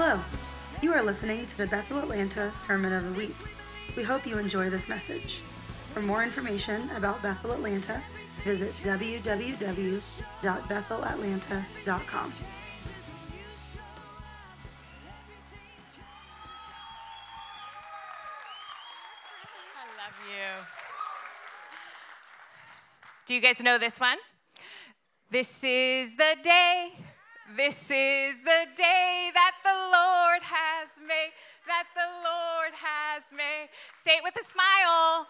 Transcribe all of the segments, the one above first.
Hello. You are listening to the Bethel Atlanta Sermon of the Week. We hope you enjoy this message. For more information about Bethel Atlanta, visit www.bethelatlanta.com. I love you. Do you guys know this one? This is the day, this is the day that the Lord has made, that the Lord has made. Say it with a smile.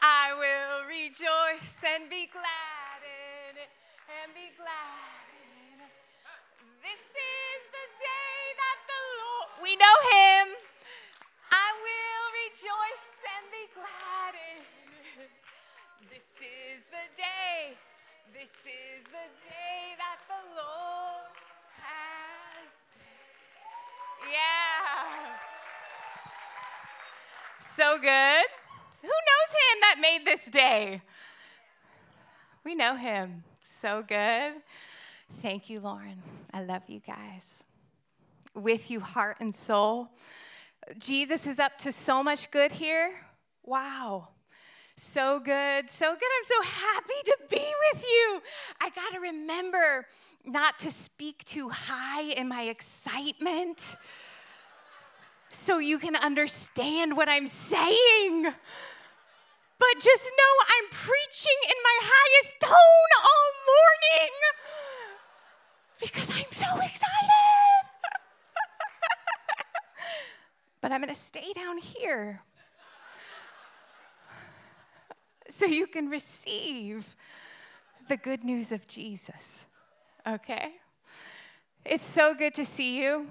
I will rejoice and be glad in it, and be glad in it. This is the day that the Lord, we know Him. I will rejoice and be glad in it. This is the day, this is the day that the Lord has made. Yeah. So good. Who knows him that made this day? We know him. So good. Thank you, Lauren. I love you guys. With you, heart and soul. Jesus is up to so much good here. Wow. So good, so good. I'm so happy to be with you. I got to remember not to speak too high in my excitement so you can understand what I'm saying. But just know I'm preaching in my highest tone all morning because I'm so excited. but I'm going to stay down here so you can receive the good news of Jesus. Okay? It's so good to see you.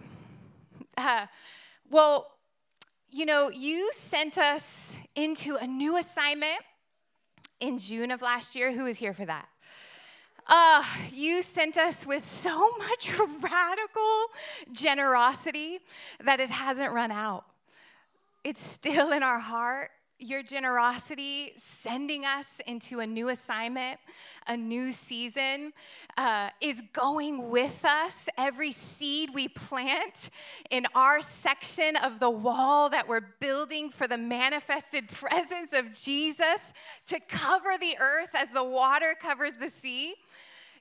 Uh, well, you know, you sent us into a new assignment in June of last year. Who was here for that? Uh, you sent us with so much radical generosity that it hasn't run out. It's still in our heart your generosity sending us into a new assignment, a new season, uh, is going with us. Every seed we plant in our section of the wall that we're building for the manifested presence of Jesus to cover the earth as the water covers the sea.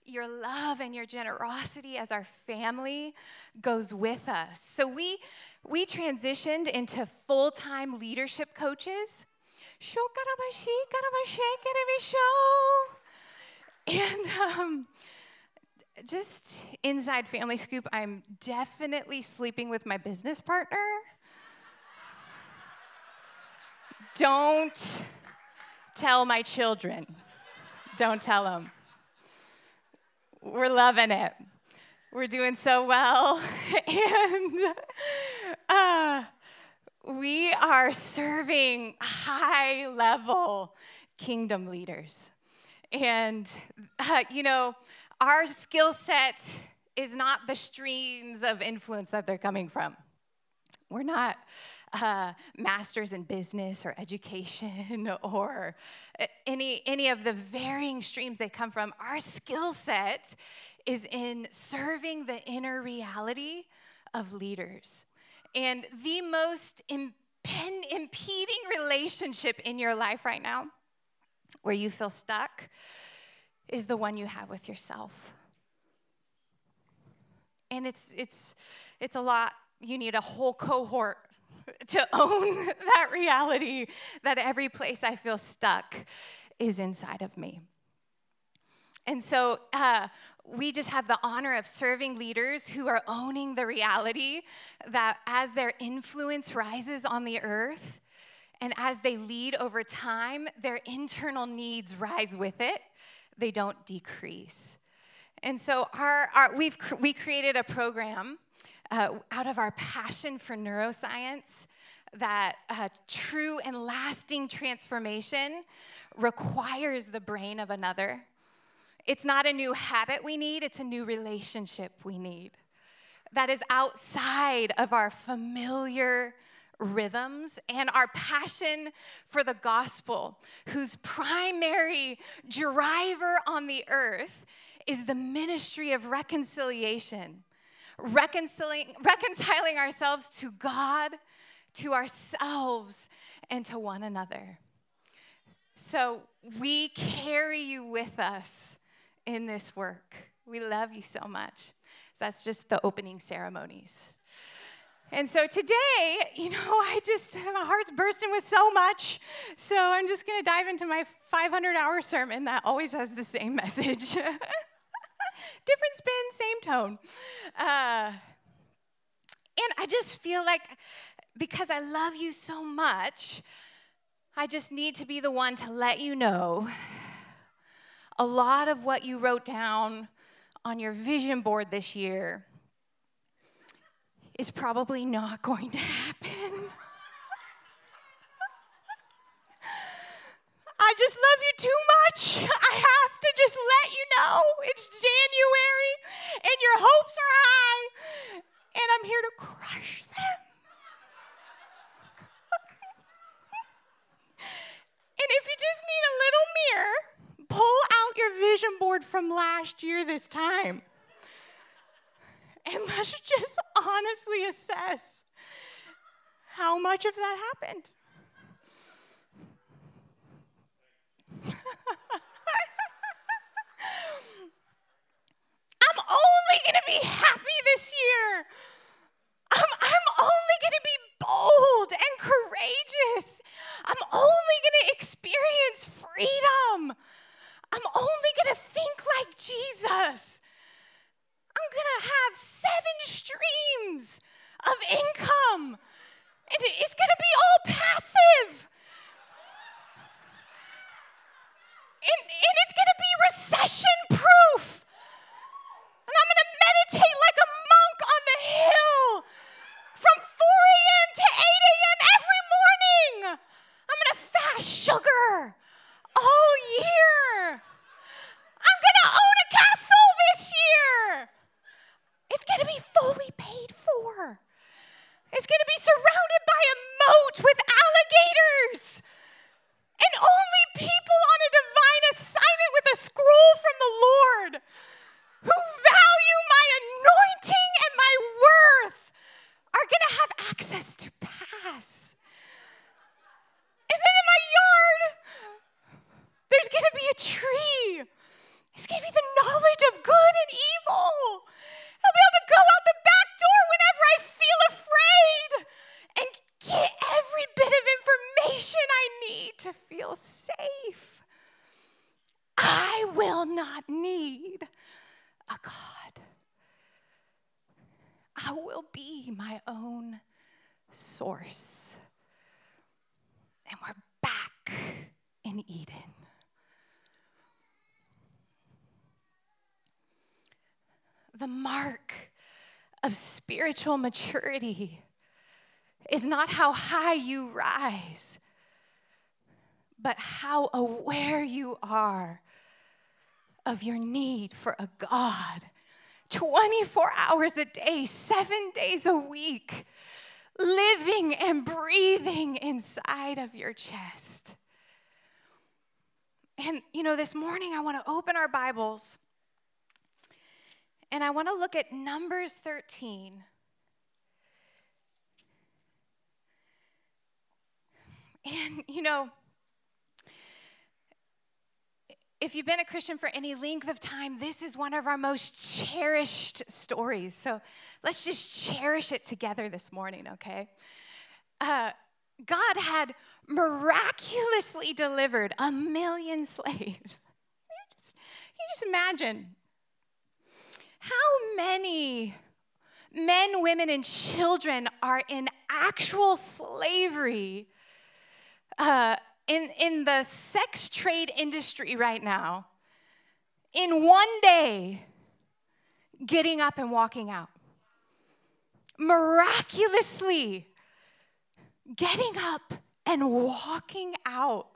Your love and your generosity as our family goes with us. So we we transitioned into full time leadership coaches. And um, just inside Family Scoop, I'm definitely sleeping with my business partner. Don't tell my children. Don't tell them. We're loving it. We're doing so well. and uh, we are serving high level kingdom leaders. And, uh, you know, our skill set is not the streams of influence that they're coming from. We're not uh, masters in business or education or any, any of the varying streams they come from. Our skill set is in serving the inner reality of leaders. And the most impeding relationship in your life right now, where you feel stuck, is the one you have with yourself. And it's, it's, it's a lot. You need a whole cohort to own that reality that every place I feel stuck is inside of me. And so uh, we just have the honor of serving leaders who are owning the reality that as their influence rises on the earth and as they lead over time, their internal needs rise with it, they don't decrease. And so our, our we've we created a program uh, out of our passion for neuroscience that uh, true and lasting transformation requires the brain of another. It's not a new habit we need, it's a new relationship we need that is outside of our familiar rhythms and our passion for the gospel, whose primary driver on the earth is the ministry of reconciliation reconciling, reconciling ourselves to God, to ourselves, and to one another. So we carry you with us in this work. We love you so much. So that's just the opening ceremonies. And so today, you know, I just, my heart's bursting with so much. So I'm just going to dive into my 500 hour sermon that always has the same message. Different spin, same tone. Uh, and I just feel like because I love you so much, I just need to be the one to let you know a lot of what you wrote down on your vision board this year is probably not going to happen. I just love you too much. I have to just let you know it's January and your hopes are high, and I'm here to crush them. and if you just need a little mirror, pull from last year this time. And let's just honestly assess how much of that happened. I'm only going to be happy this year. I'm, I'm only going to be bold and courageous. I'm only going to experience freedom. I'm only going to think like Jesus. I'm going to have seven streams of income, and it's going to be all passive. And, and it's going to be recession proof. And I'm going to meditate like a monk on the hill from 4 a.m. to 8 a.m. every morning. I'm going to fast sugar all year. I'm going to own a castle this year. It's going to be fully paid for. It's going to be surrounded by a moat with alligators and only people on a divine assignment with a scroll from the Lord who value my anointing and my worth are going to have access to pass. And then in my yard, there's going to be a tree. It's going to be the knowledge of good and evil. I'll be able to go out the back door whenever I feel afraid and get every bit of information I need to feel safe. I will not need a God. I will be my own source. And we're back in Eden. The mark of spiritual maturity is not how high you rise, but how aware you are of your need for a God 24 hours a day, seven days a week, living and breathing inside of your chest. And, you know, this morning I want to open our Bibles and I want to look at Numbers 13. And, you know, if you've been a Christian for any length of time, this is one of our most cherished stories. So let's just cherish it together this morning, okay? Uh, God had miraculously delivered a million slaves. you, just, you just imagine how many men, women, and children are in actual slavery uh, in, in the sex trade industry right now, in one day, getting up and walking out. Miraculously getting up and walking out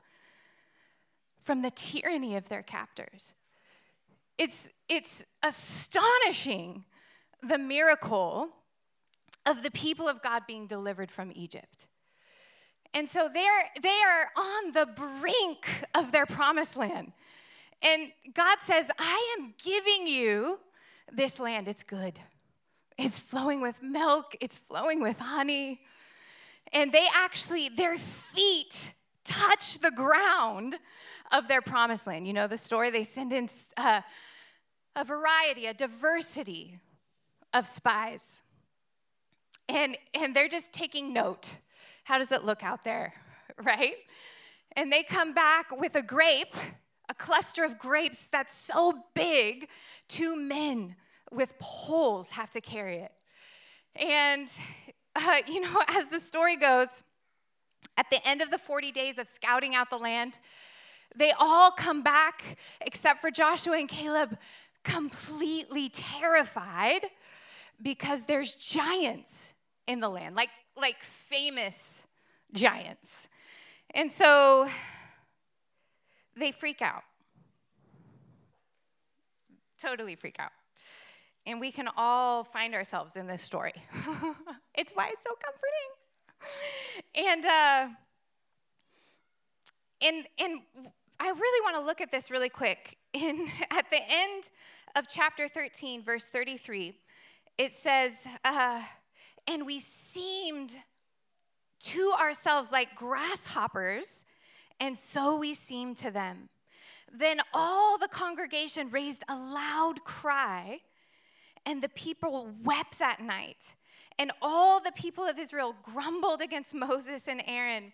from the tyranny of their captors. It's, it's astonishing the miracle of the people of God being delivered from Egypt. And so they're, they are on the brink of their promised land. And God says, I am giving you this land. It's good. It's flowing with milk, it's flowing with honey. And they actually, their feet touch the ground of their promised land. You know the story? They send in uh, a variety, a diversity of spies. And, and they're just taking note. How does it look out there, right? And they come back with a grape, a cluster of grapes that's so big, two men with poles have to carry it. And, uh, you know, as the story goes, at the end of the 40 days of scouting out the land, they all come back except for Joshua and Caleb, completely terrified because there's giants in the land, like, like famous giants. And so they freak out. Totally freak out. And we can all find ourselves in this story. it's why it's so comforting. And uh, and and I really want to look at this really quick. In at the end of chapter 13, verse 33, it says, uh, "And we seemed to ourselves like grasshoppers, and so we seemed to them." Then all the congregation raised a loud cry and the people wept that night. And all the people of Israel grumbled against Moses and Aaron.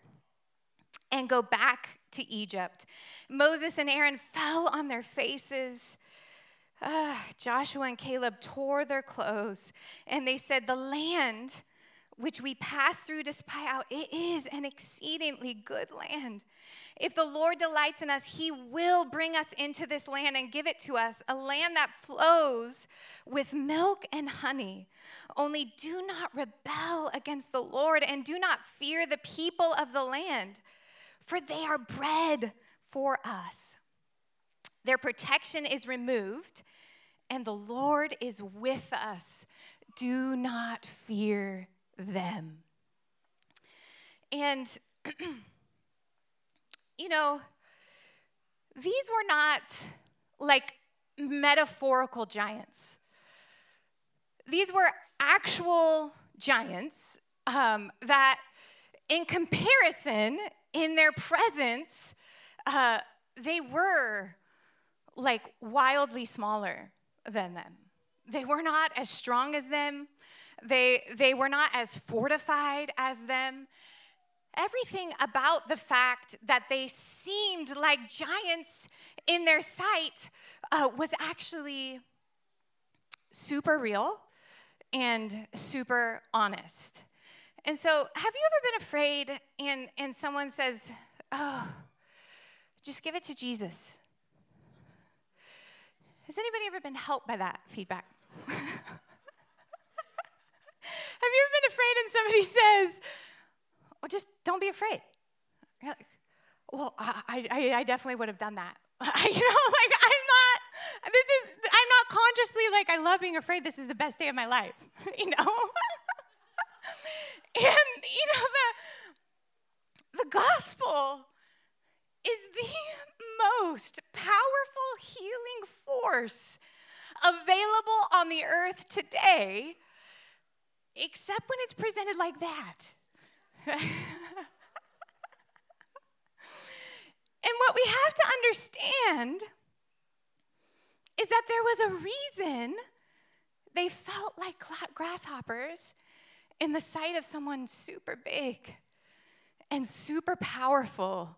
and go back to Egypt. Moses and Aaron fell on their faces. Uh, Joshua and Caleb tore their clothes and they said, The land which we pass through to spy out, it is an exceedingly good land. If the Lord delights in us, he will bring us into this land and give it to us, a land that flows with milk and honey. Only do not rebel against the Lord and do not fear the people of the land, for they are bread for us. Their protection is removed, and the Lord is with us. Do not fear them. And, you know, these were not like metaphorical giants, these were actual giants um, that, in comparison, in their presence, uh, they were like wildly smaller than them. They were not as strong as them. They, they were not as fortified as them. Everything about the fact that they seemed like giants in their sight uh, was actually super real and super honest. And so, have you ever been afraid and, and someone says, Oh, just give it to Jesus? Has anybody ever been helped by that feedback? Have you ever been afraid and somebody says, well, just don't be afraid? You're like, well, I, I, I definitely would have done that. you know, like I'm not, this is, I'm not consciously like, I love being afraid. This is the best day of my life, you know? and, you know, the, the gospel is the most powerful healing available on the earth today except when it's presented like that. and what we have to understand is that there was a reason they felt like grasshoppers in the sight of someone super big and super powerful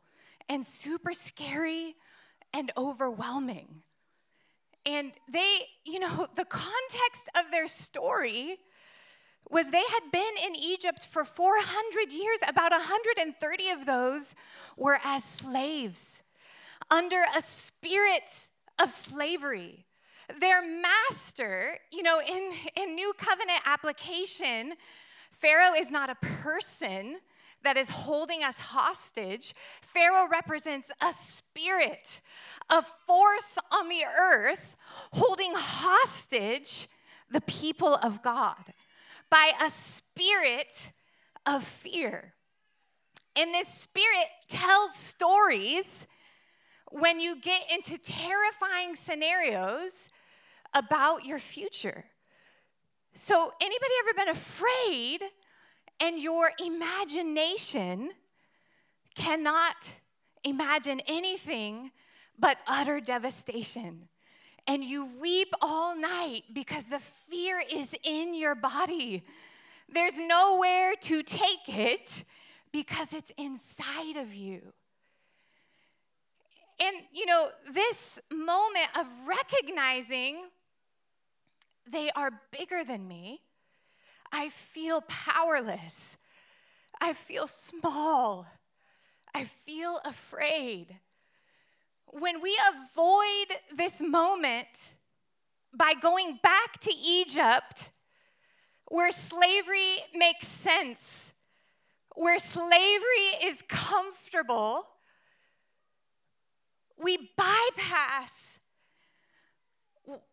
and super scary and overwhelming. And they, you know, the context of their story was they had been in Egypt for 400 years. About 130 of those were as slaves under a spirit of slavery. Their master, you know, in, in New Covenant application, Pharaoh is not a person that is holding us hostage. Pharaoh represents a spirit, a force on the earth holding hostage the people of God by a spirit of fear. And this spirit tells stories when you get into terrifying scenarios about your future. So, anybody ever been afraid and your imagination cannot imagine anything but utter devastation? And you weep all night because the fear is in your body. There's nowhere to take it because it's inside of you. And, you know, this moment of recognizing they are bigger than me, I feel powerless. I feel small. I feel afraid. When we avoid this moment by going back to Egypt, where slavery makes sense, where slavery is comfortable, we bypass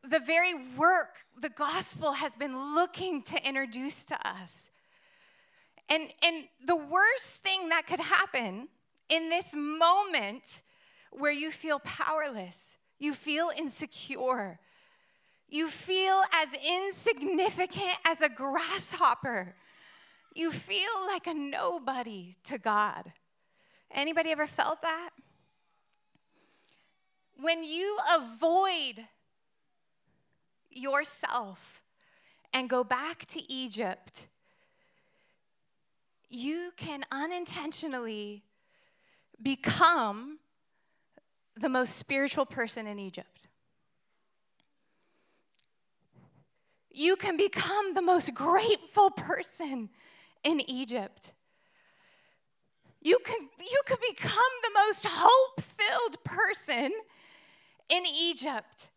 the very work the gospel has been looking to introduce to us. And, and the worst thing that could happen in this moment where you feel powerless, you feel insecure, you feel as insignificant as a grasshopper, you feel like a nobody to God. Anybody ever felt that? When you avoid yourself and go back to Egypt, you can unintentionally become the most spiritual person in Egypt. You can become the most grateful person in Egypt. You can, you can become the most hope filled person in Egypt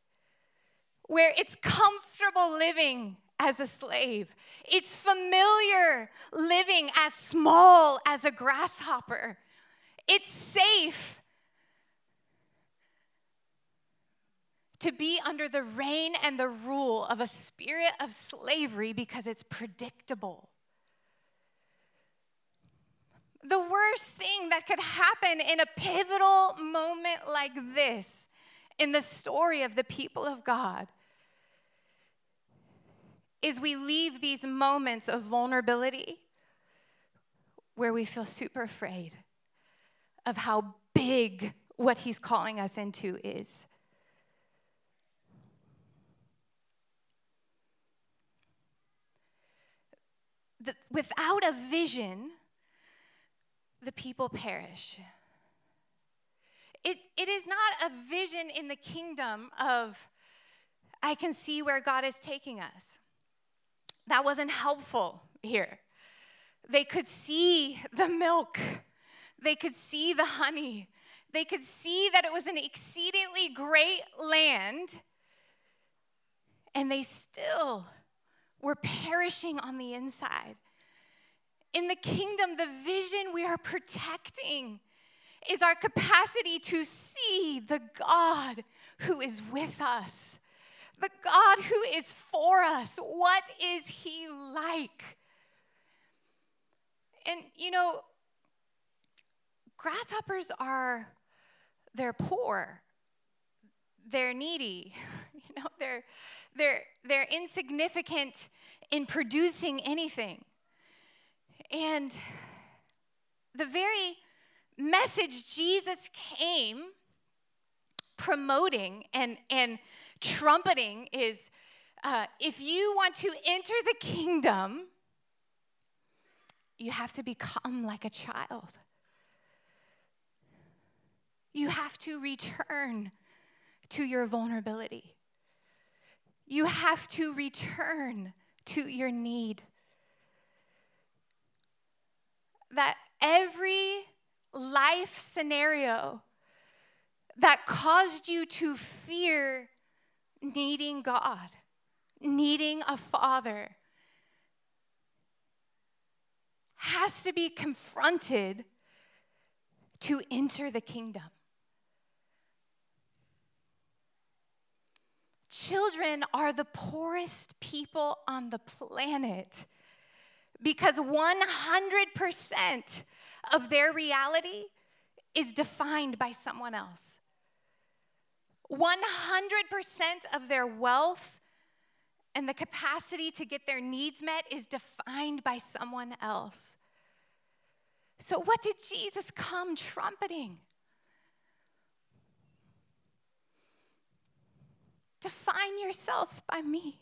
where it's comfortable living as a slave. It's familiar living as small as a grasshopper. It's safe to be under the reign and the rule of a spirit of slavery because it's predictable. The worst thing that could happen in a pivotal moment like this in the story of the people of God is we leave these moments of vulnerability where we feel super afraid of how big what he's calling us into is. The, without a vision, the people perish it, it is not a vision in the kingdom of, I can see where God is taking us. That wasn't helpful here. They could see the milk, they could see the honey, they could see that it was an exceedingly great land, and they still were perishing on the inside. In the kingdom, the vision we are protecting is our capacity to see the God who is with us, the God who is for us. What is He like? And you know, grasshoppers are, they're poor, they're needy, you know, they're, they're, they're insignificant in producing anything. And the very message Jesus came promoting and, and trumpeting is uh, if you want to enter the kingdom, you have to become like a child. You have to return to your vulnerability. You have to return to your need. That every life scenario that caused you to fear needing God, needing a father, has to be confronted to enter the kingdom. Children are the poorest people on the planet because 100% of their reality is defined by someone else. 100% of their wealth and the capacity to get their needs met is defined by someone else. So, what did Jesus come trumpeting? Define yourself by me.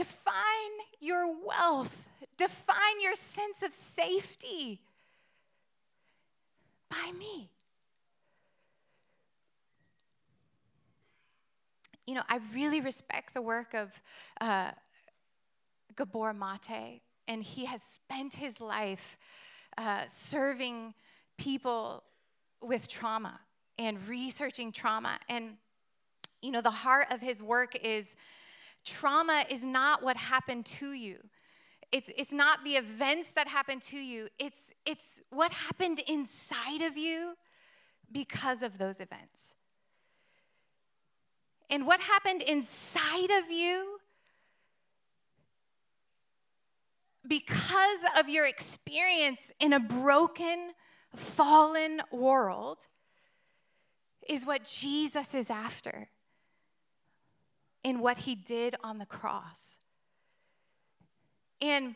Define your wealth. Define your sense of safety by me. You know, I really respect the work of uh, Gabor Mate, and he has spent his life uh, serving people with trauma and researching trauma. And, you know, the heart of his work is trauma is not what happened to you. It's, it's not the events that happened to you, it's, it's what happened inside of you because of those events. And what happened inside of you because of your experience in a broken, fallen world is what Jesus is after in what he did on the cross. And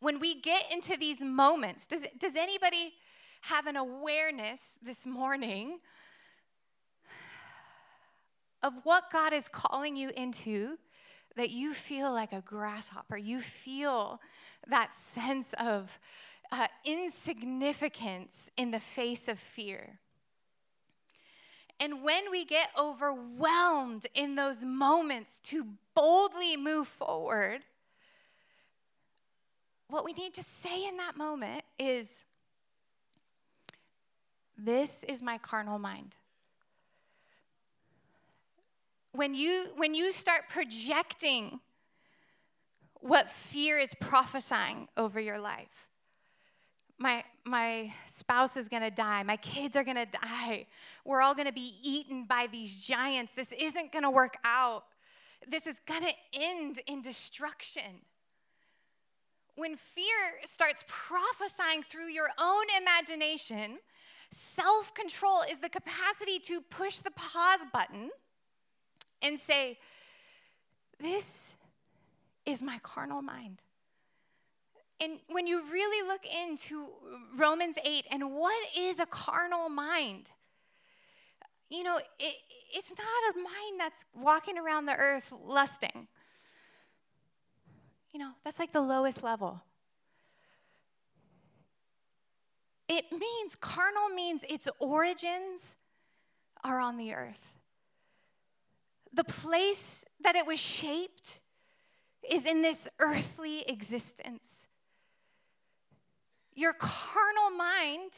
when we get into these moments, does, does anybody have an awareness this morning of what God is calling you into that you feel like a grasshopper. You feel that sense of uh, insignificance in the face of fear. And when we get overwhelmed in those moments to boldly move forward, what we need to say in that moment is, This is my carnal mind. When you when you start projecting what fear is prophesying over your life my my spouse is going to die. My kids are going to die. We're all going to be eaten by these giants. This isn't going to work out. This is going to end in destruction. When fear starts prophesying through your own imagination self-control is the capacity to push the pause button and say, This is my carnal mind. And when you really look into Romans 8 and what is a carnal mind, you know, it, it's not a mind that's walking around the earth lusting. You know, that's like the lowest level. It means, carnal means its origins are on the earth the place that it was shaped is in this earthly existence. Your carnal mind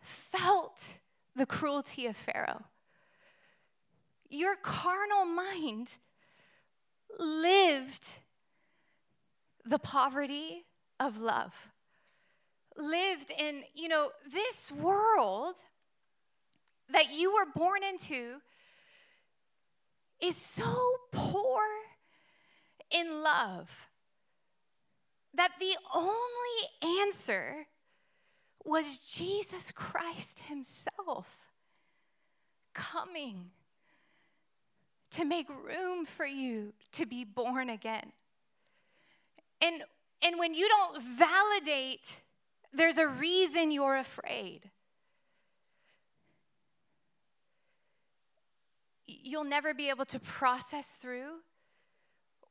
felt the cruelty of Pharaoh. Your carnal mind lived the poverty of love. Lived in, you know, this world that you were born into is so poor in love that the only answer was Jesus Christ Himself coming to make room for you to be born again. And, and when you don't validate, there's a reason you're afraid. you'll never be able to process through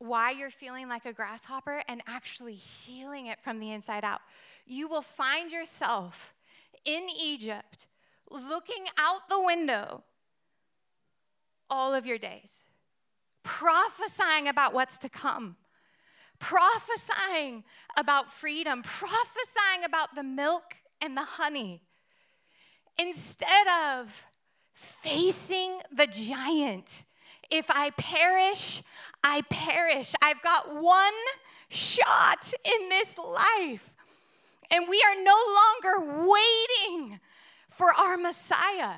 why you're feeling like a grasshopper and actually healing it from the inside out. You will find yourself in Egypt looking out the window all of your days, prophesying about what's to come, prophesying about freedom, prophesying about the milk and the honey, instead of facing the giant if I perish, I perish. I've got one shot in this life. And we are no longer waiting for our Messiah.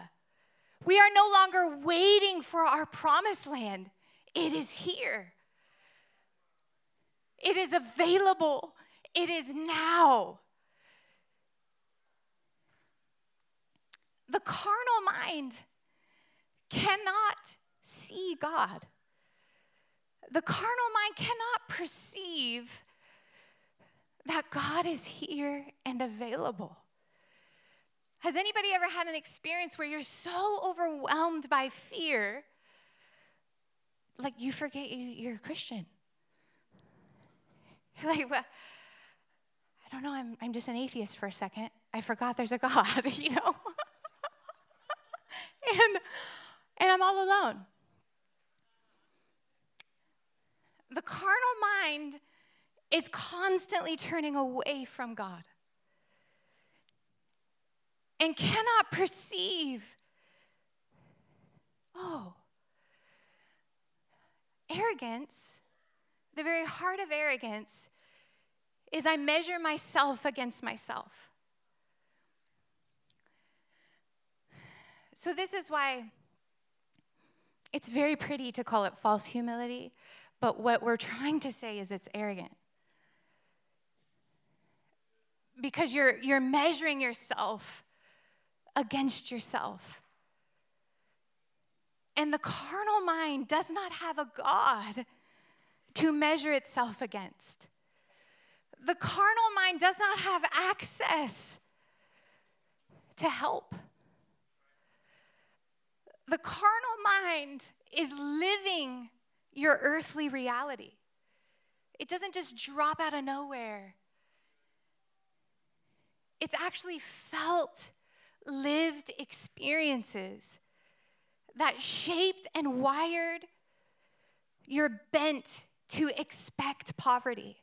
We are no longer waiting for our promised land. It is here. It is available. It is now. The carnal mind cannot see God. The carnal mind cannot perceive that God is here and available. Has anybody ever had an experience where you're so overwhelmed by fear, like you forget you, are a Christian? like, well, I don't know, I'm, I'm just an atheist for a second. I forgot there's a God, you know? and, and I'm all alone. The carnal mind is constantly turning away from God and cannot perceive. Oh, arrogance, the very heart of arrogance, is I measure myself against myself. So, this is why it's very pretty to call it false humility, but what we're trying to say is it's arrogant. Because you're, you're measuring yourself against yourself. And the carnal mind does not have a God to measure itself against. The carnal mind does not have access to help. The carnal mind is living your earthly reality. It doesn't just drop out of nowhere. It's actually felt, lived experiences that shaped and wired your bent to expect poverty,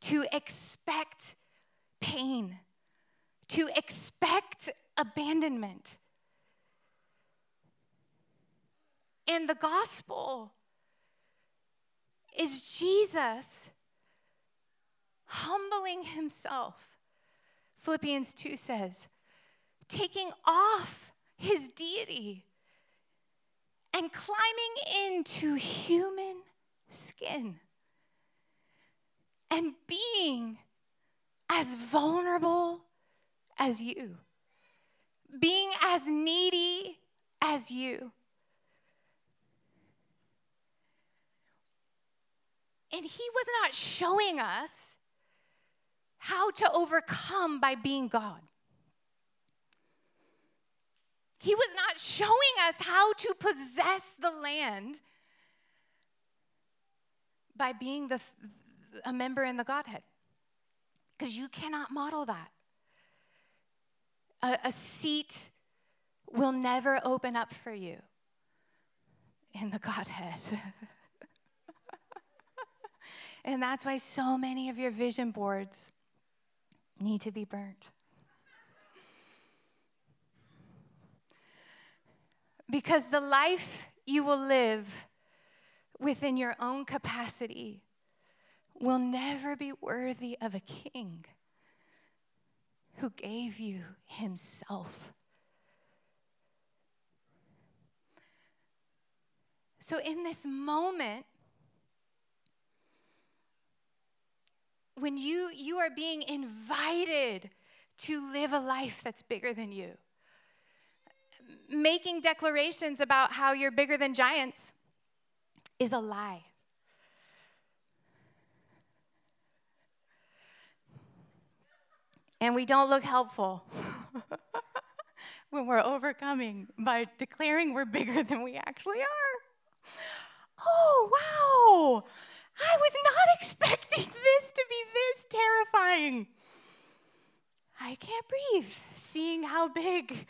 to expect pain, to expect abandonment. And the gospel is Jesus humbling himself. Philippians 2 says, taking off his deity and climbing into human skin and being as vulnerable as you, being as needy as you. And he was not showing us how to overcome by being God. He was not showing us how to possess the land by being the, a member in the Godhead. Because you cannot model that. A, a seat will never open up for you in the Godhead. And that's why so many of your vision boards need to be burnt. Because the life you will live within your own capacity will never be worthy of a king who gave you himself. So, in this moment, when you you are being invited to live a life that's bigger than you. Making declarations about how you're bigger than giants is a lie. And we don't look helpful when we're overcoming by declaring we're bigger than we actually are. Oh wow I was not expecting this to be this terrifying. I can't breathe seeing how big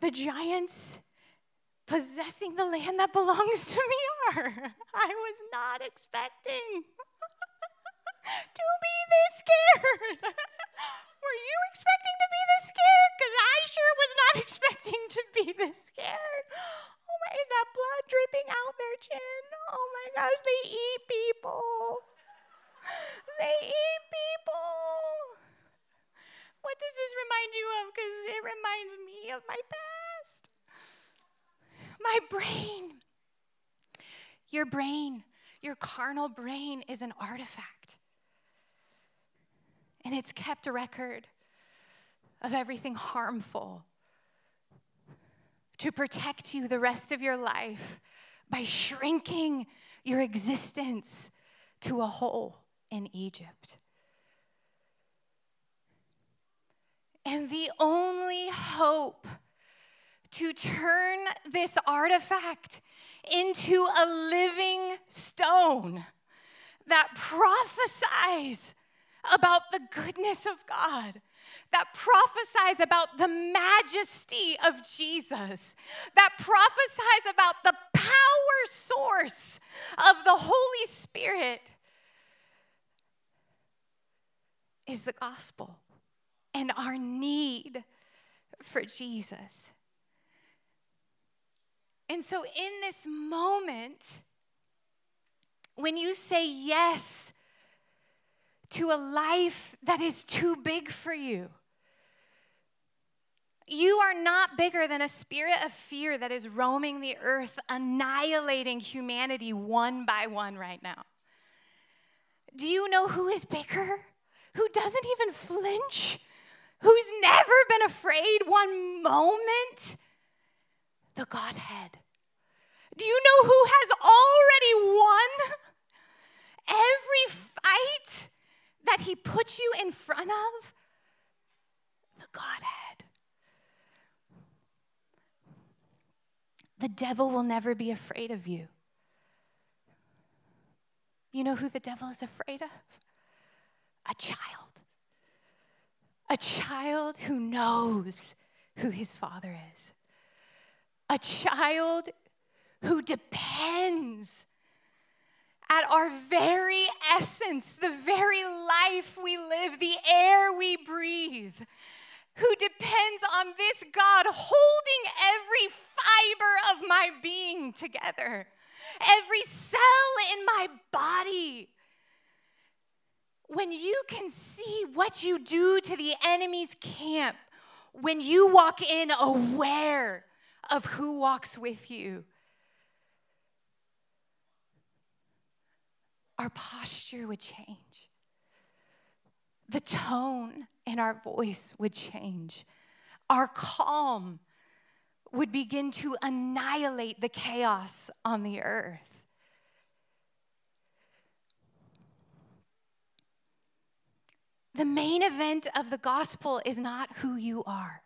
the giants possessing the land that belongs to me are. I was not expecting to be this scared. Were you expecting to be this scared? Because I sure was not expecting to be this scared. Is that blood dripping out their chin? Oh my gosh, they eat people. They eat people. What does this remind you of? Because it reminds me of my past. My brain. Your brain, your carnal brain, is an artifact. And it's kept a record of everything harmful to protect you the rest of your life by shrinking your existence to a hole in Egypt. And the only hope to turn this artifact into a living stone that prophesies about the goodness of God, that prophesies about the majesty of Jesus, that prophesies about the power source of the Holy Spirit, is the gospel and our need for Jesus. And so, in this moment, when you say yes to a life that is too big for you, you are not bigger than a spirit of fear that is roaming the earth, annihilating humanity one by one right now. Do you know who is bigger? Who doesn't even flinch? who's never been afraid one moment? The Godhead. Do you know who has already won every fight that he puts you in front of? The Godhead. The devil will never be afraid of you. You know who the devil is afraid of? A child a child who knows who his father is, a child who depends at our very essence, the very life we live, the air we breathe, who depends on this God holding every fiber of my being together, every cell in my body. When you can see what you do to the enemy's camp, when you walk in aware of who walks with you, our posture would change. The tone in our voice would change. Our calm would begin to annihilate the chaos on the earth. The main event of the gospel is not who you are.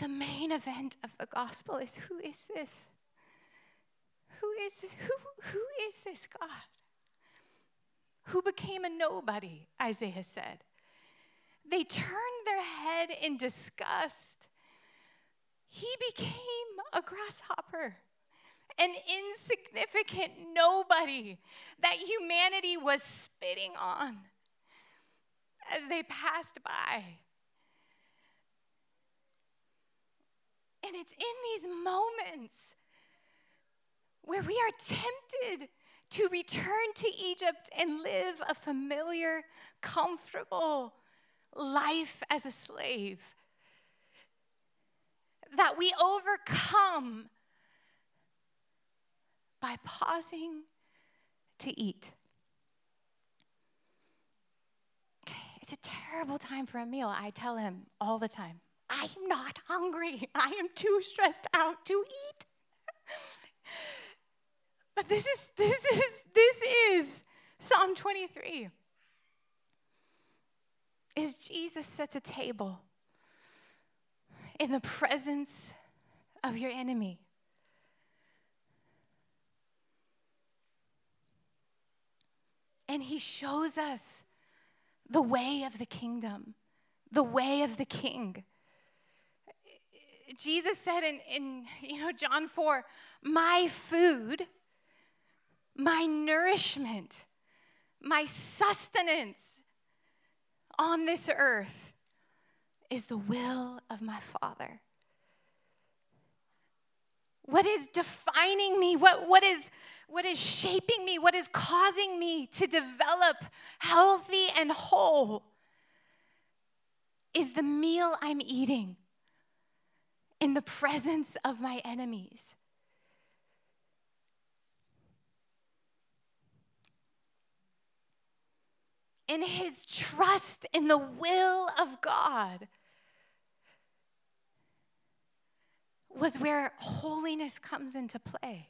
The main event of the gospel is who is this? Who is this? Who, who is this God? Who became a nobody, Isaiah said. They turned their head in disgust. He became a grasshopper an insignificant nobody that humanity was spitting on as they passed by. And it's in these moments where we are tempted to return to Egypt and live a familiar, comfortable life as a slave. That we overcome by pausing to eat. It's a terrible time for a meal. I tell him all the time, I am not hungry. I am too stressed out to eat. but this is this is this is Psalm 23. Is Jesus sets a table in the presence of your enemy. And he shows us the way of the kingdom, the way of the king. Jesus said in, in you know John 4, my food, my nourishment, my sustenance on this earth is the will of my Father. What is defining me? What, what, is, what is shaping me? What is causing me to develop healthy and whole is the meal I'm eating in the presence of my enemies. In his trust in the will of God was where holiness comes into play.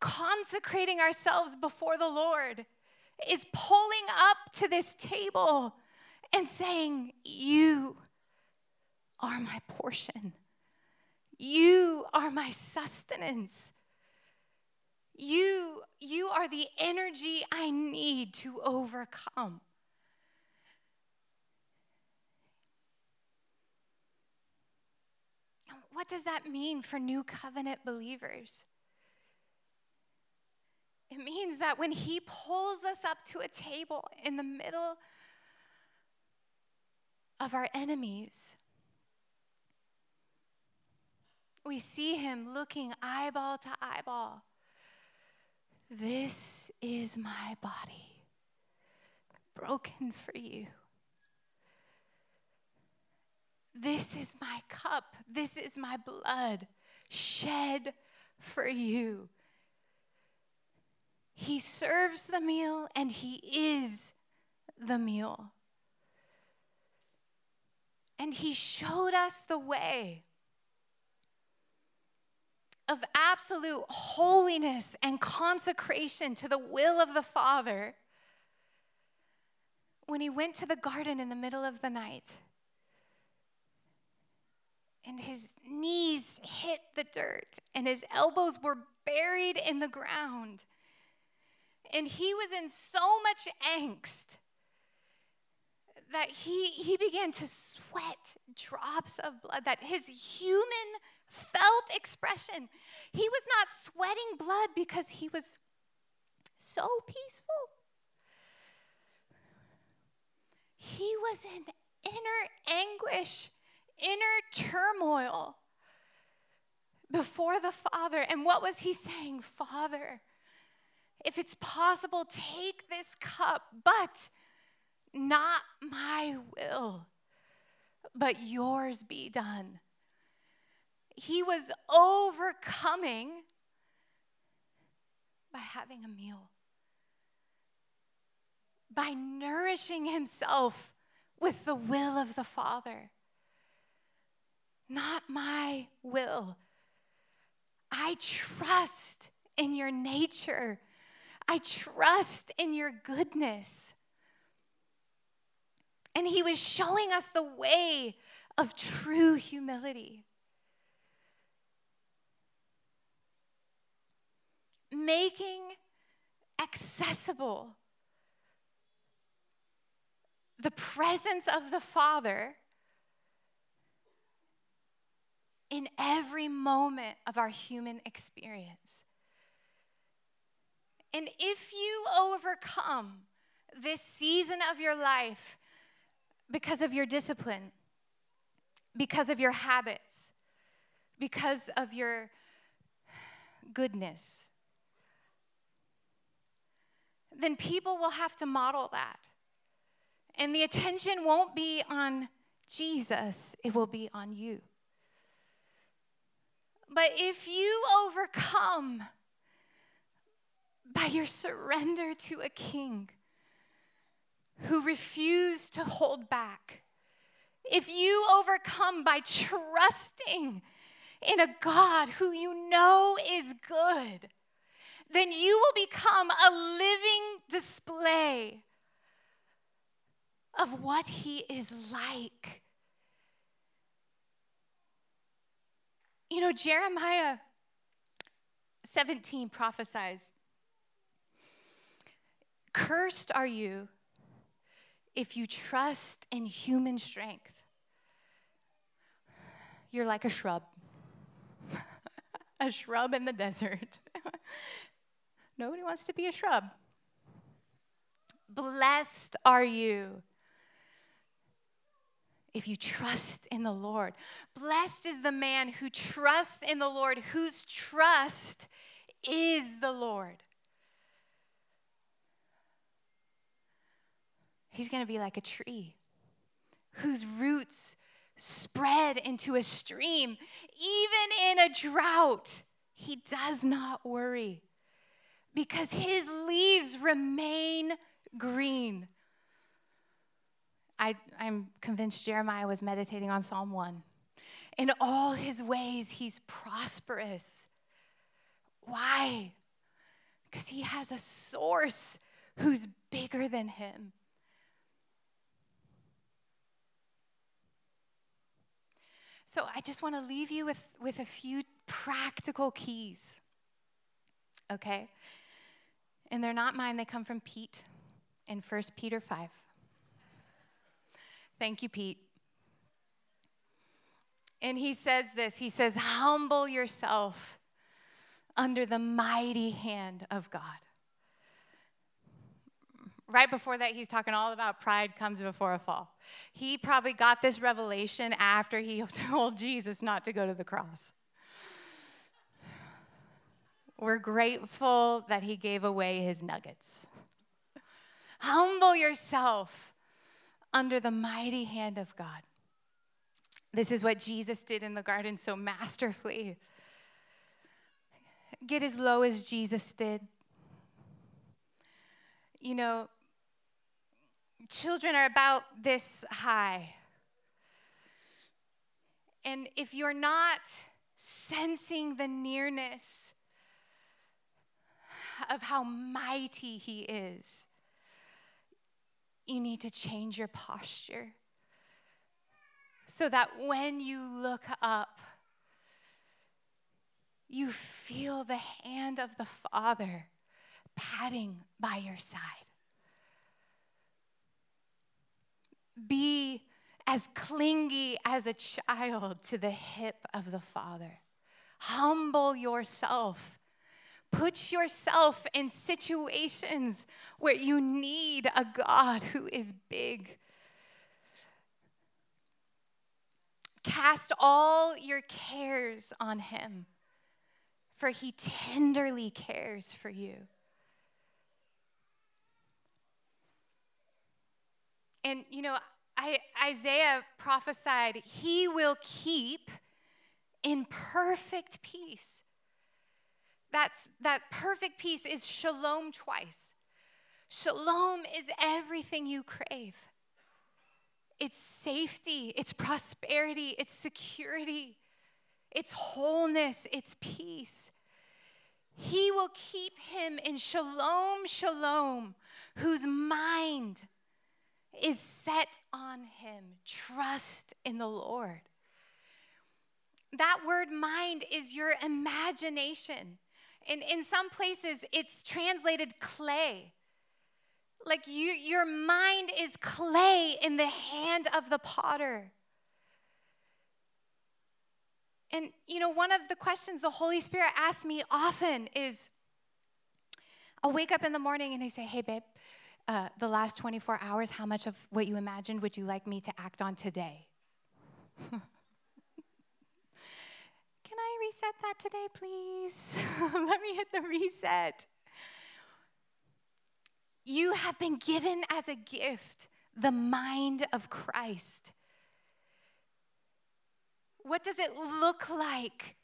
Consecrating ourselves before the Lord is pulling up to this table and saying, You are my portion. You are my sustenance. You, you are the energy I need to overcome. What does that mean for new covenant believers? It means that when He pulls us up to a table in the middle of our enemies, we see Him looking eyeball to eyeball. This is my body, broken for you. This is my cup. This is my blood shed for you. He serves the meal and He is the meal. And He showed us the way of absolute holiness and consecration to the will of the Father when He went to the garden in the middle of the night and his knees hit the dirt and his elbows were buried in the ground. And he was in so much angst that he, he began to sweat drops of blood, that his human felt expression, he was not sweating blood because he was so peaceful. He was in inner anguish inner turmoil before the Father. And what was he saying? Father, if it's possible, take this cup, but not my will, but yours be done. He was overcoming by having a meal, by nourishing himself with the will of the Father. Not my will. I trust in your nature. I trust in your goodness. And he was showing us the way of true humility. Making accessible the presence of the Father in every moment of our human experience. And if you overcome this season of your life because of your discipline, because of your habits, because of your goodness, then people will have to model that. And the attention won't be on Jesus, it will be on you. But if you overcome by your surrender to a king who refused to hold back, if you overcome by trusting in a God who you know is good, then you will become a living display of what He is like. You know, Jeremiah 17 prophesies Cursed are you if you trust in human strength. You're like a shrub, a shrub in the desert. Nobody wants to be a shrub. Blessed are you if you trust in the Lord. Blessed is the man who trusts in the Lord, whose trust is the Lord. He's going to be like a tree whose roots spread into a stream. Even in a drought, he does not worry because his leaves remain green. I, am convinced Jeremiah was meditating on Psalm 1. In all his ways, he's prosperous. Why? Because he has a source who's bigger than him. So I just want to leave you with, with a few practical keys. Okay? And they're not mine, they come from Pete in 1 Peter 5. Thank you, Pete. And he says this He says, Humble yourself under the mighty hand of God. Right before that, he's talking all about pride comes before a fall. He probably got this revelation after he told Jesus not to go to the cross. We're grateful that he gave away his nuggets. Humble yourself under the mighty hand of God. This is what Jesus did in the garden so masterfully. Get as low as Jesus did. You know, children are about this high. And if you're not sensing the nearness of how mighty He is, you need to change your posture so that when you look up, you feel the hand of the Father patting by your side. Be as clingy as a child to the hip of the Father. Humble yourself Put yourself in situations where you need a God who is big. Cast all your cares on him, for he tenderly cares for you. And you know, I, Isaiah prophesied, He will keep in perfect peace that's, that perfect peace is shalom twice. Shalom is everything you crave. It's safety, it's prosperity, it's security, it's wholeness, it's peace. He will keep him in shalom, shalom, whose mind is set on him. Trust in the Lord. That word mind is your imagination. In, in some places, it's translated clay. Like you, your mind is clay in the hand of the potter. And, you know, one of the questions the Holy Spirit asks me often is I'll wake up in the morning and I say, hey, babe, uh, the last 24 hours, how much of what you imagined would you like me to act on today? Reset that today, please? Let me hit the reset. You have been given as a gift the mind of Christ. What does it look like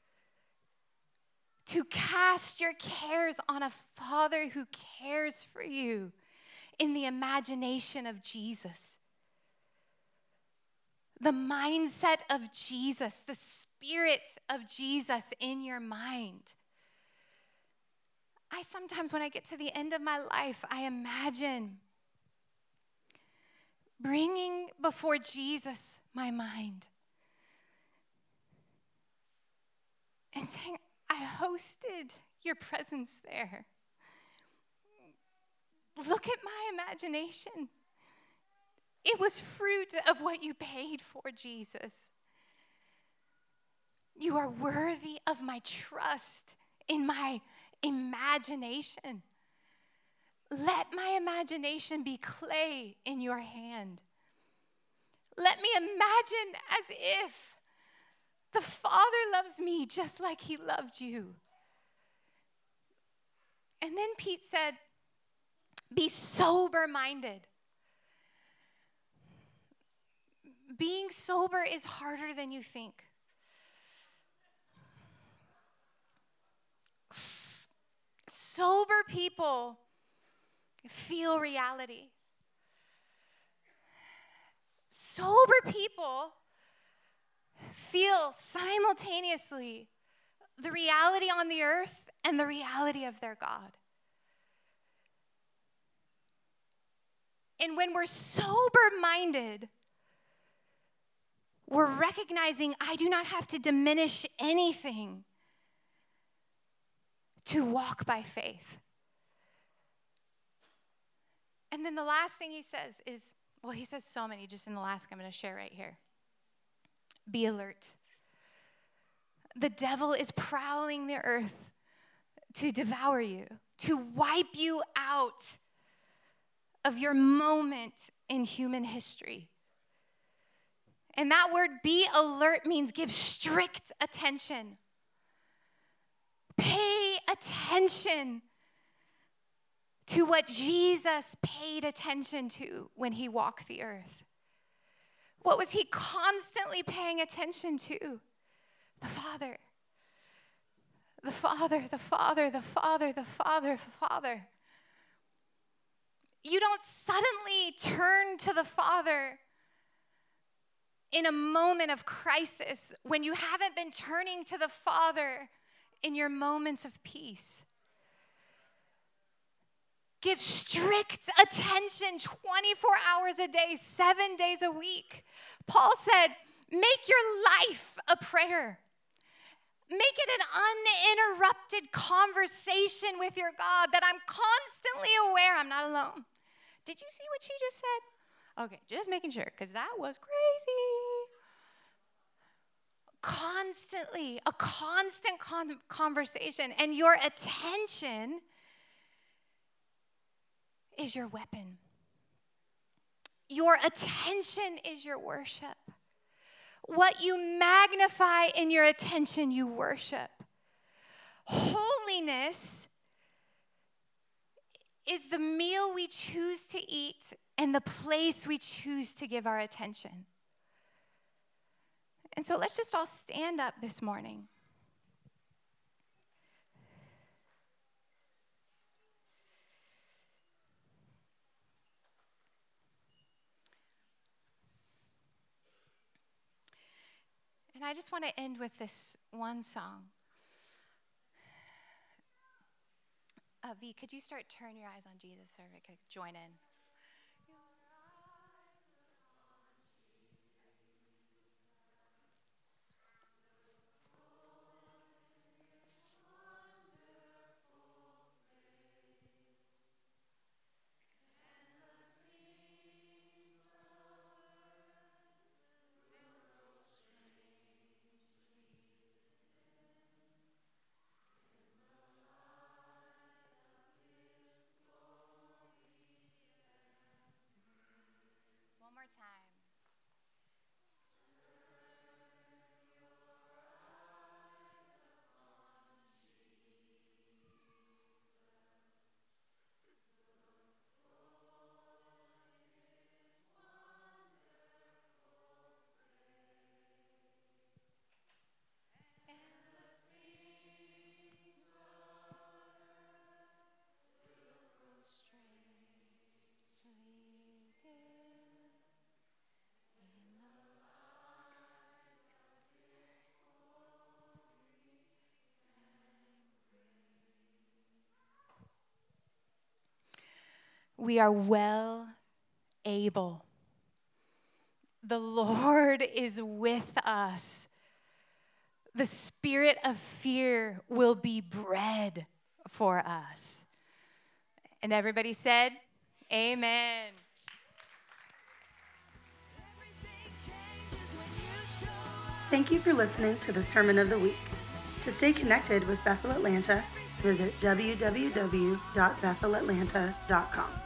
to cast your cares on a Father who cares for you in the imagination of Jesus? The mindset of Jesus, the spirit of Jesus in your mind. I sometimes, when I get to the end of my life, I imagine bringing before Jesus my mind and saying, I hosted your presence there. Look at my imagination. It was fruit of what you paid for, Jesus. You are worthy of my trust in my imagination. Let my imagination be clay in your hand. Let me imagine as if the Father loves me just like he loved you. And then Pete said, Be sober minded. Being sober is harder than you think. Sober people feel reality. Sober people feel simultaneously the reality on the earth and the reality of their God. And when we're sober minded, we're recognizing I do not have to diminish anything to walk by faith. And then the last thing he says is well, he says so many just in the last I'm going to share right here. Be alert. The devil is prowling the earth to devour you, to wipe you out of your moment in human history. And that word be alert means give strict attention. Pay attention to what Jesus paid attention to when he walked the earth. What was he constantly paying attention to? The Father. The Father, the Father, the Father, the Father, the Father. You don't suddenly turn to the Father in a moment of crisis when you haven't been turning to the Father in your moments of peace. Give strict attention 24 hours a day, seven days a week. Paul said, make your life a prayer. Make it an uninterrupted conversation with your God that I'm constantly aware I'm not alone. Did you see what she just said? Okay, just making sure, because that was crazy. Constantly, a constant con- conversation, and your attention is your weapon. Your attention is your worship. What you magnify in your attention, you worship. Holiness is the meal we choose to eat and the place we choose to give our attention. And so let's just all stand up this morning. And I just want to end with this one song. Uh, v, could you start Turn Your Eyes on Jesus so I could join in? more time. We are well able. The Lord is with us. The spirit of fear will be bread for us. And everybody said, Amen. Thank you for listening to the Sermon of the Week. To stay connected with Bethel Atlanta, visit www.bethelatlanta.com.